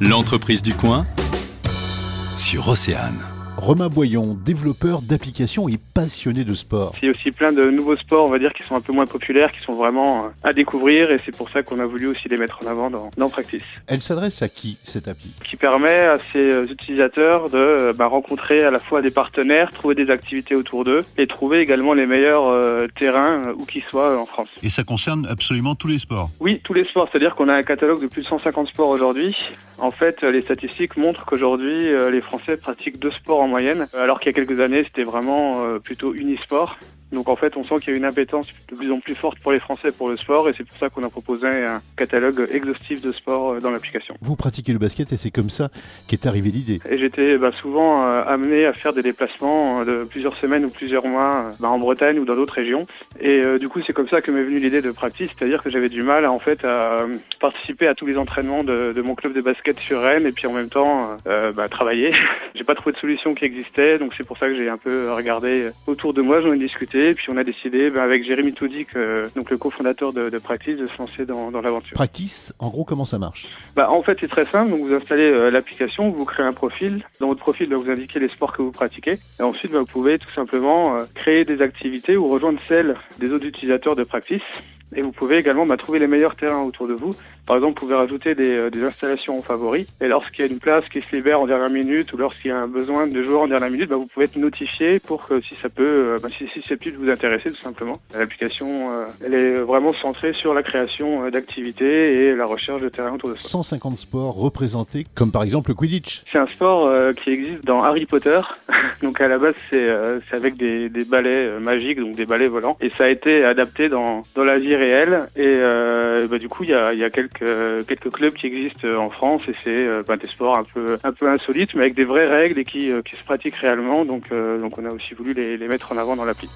L'entreprise du coin sur Océane. Romain Boyon, développeur d'applications et passionné de sport. Il y a aussi plein de nouveaux sports, on va dire, qui sont un peu moins populaires, qui sont vraiment euh, à découvrir et c'est pour ça qu'on a voulu aussi les mettre en avant dans, dans Practice. Elle s'adresse à qui cette appli? Qui permet à ses euh, utilisateurs de euh, bah, rencontrer à la fois des partenaires, trouver des activités autour d'eux et trouver également les meilleurs euh, terrains où qu'ils soient en France. Et ça concerne absolument tous les sports? Oui, tous les sports, c'est-à-dire qu'on a un catalogue de plus de 150 sports aujourd'hui. En fait, les statistiques montrent qu'aujourd'hui, les Français pratiquent deux sports en moyenne, alors qu'il y a quelques années, c'était vraiment euh, plutôt unisport. Donc en fait, on sent qu'il y a une appétence de plus en plus forte pour les Français pour le sport et c'est pour ça qu'on a proposé un catalogue exhaustif de sports euh, dans l'application. Vous pratiquez le basket et c'est comme ça qu'est arrivée l'idée. Et j'étais bah, souvent euh, amené à faire des déplacements euh, de plusieurs semaines ou plusieurs mois bah, en Bretagne ou dans d'autres régions. Et euh, du coup, c'est comme ça que m'est venue l'idée de practice, c'est-à-dire que j'avais du mal en fait à euh, participer à tous les entraînements de, de mon club de basket sur Rennes et puis en même temps bah, travailler. j'ai pas trouvé de solution qui existait, donc c'est pour ça que j'ai un peu regardé autour de moi, j'en ai discuté, et puis on a décidé bah, avec Jérémy Toudic, euh, donc le cofondateur de, de Practice, de se lancer dans, dans l'aventure. Practice, en gros, comment ça marche? Bah, en fait, c'est très simple. Donc, vous installez euh, l'application, vous créez un profil. Dans votre profil, vous indiquez les sports que vous pratiquez. Et ensuite, bah, vous pouvez tout simplement euh, créer des activités ou rejoindre celles des autres utilisateurs de Practice. Et vous pouvez également bah, trouver les meilleurs terrains autour de vous. Par exemple, vous pouvez rajouter des, euh, des installations en favoris. Et lorsqu'il y a une place qui se libère en dernière minute ou lorsqu'il y a un besoin de joueurs en dernière minute, bah, vous pouvez être notifié pour que si ça peut, euh, bah, si, c'est plus de vous intéresser tout simplement. L'application, euh, elle est vraiment centrée sur la création euh, d'activités et la recherche de terrains autour de soi. 150 sports représentés, comme par exemple le Quidditch. C'est un sport euh, qui existe dans Harry Potter. donc à la base, c'est euh, avec des, des balais magiques, donc des balais volants. Et ça a été adapté dans, dans la Et euh, bah, du coup, il y a, quelques, clubs qui existent en France. Et c'est euh, bah, des sports un peu, insolites, mais avec des vraies règles et qui, euh, se pratiquent réellement. Donc, euh, donc on a aussi voulu les, les mettre en avant dans l'appli.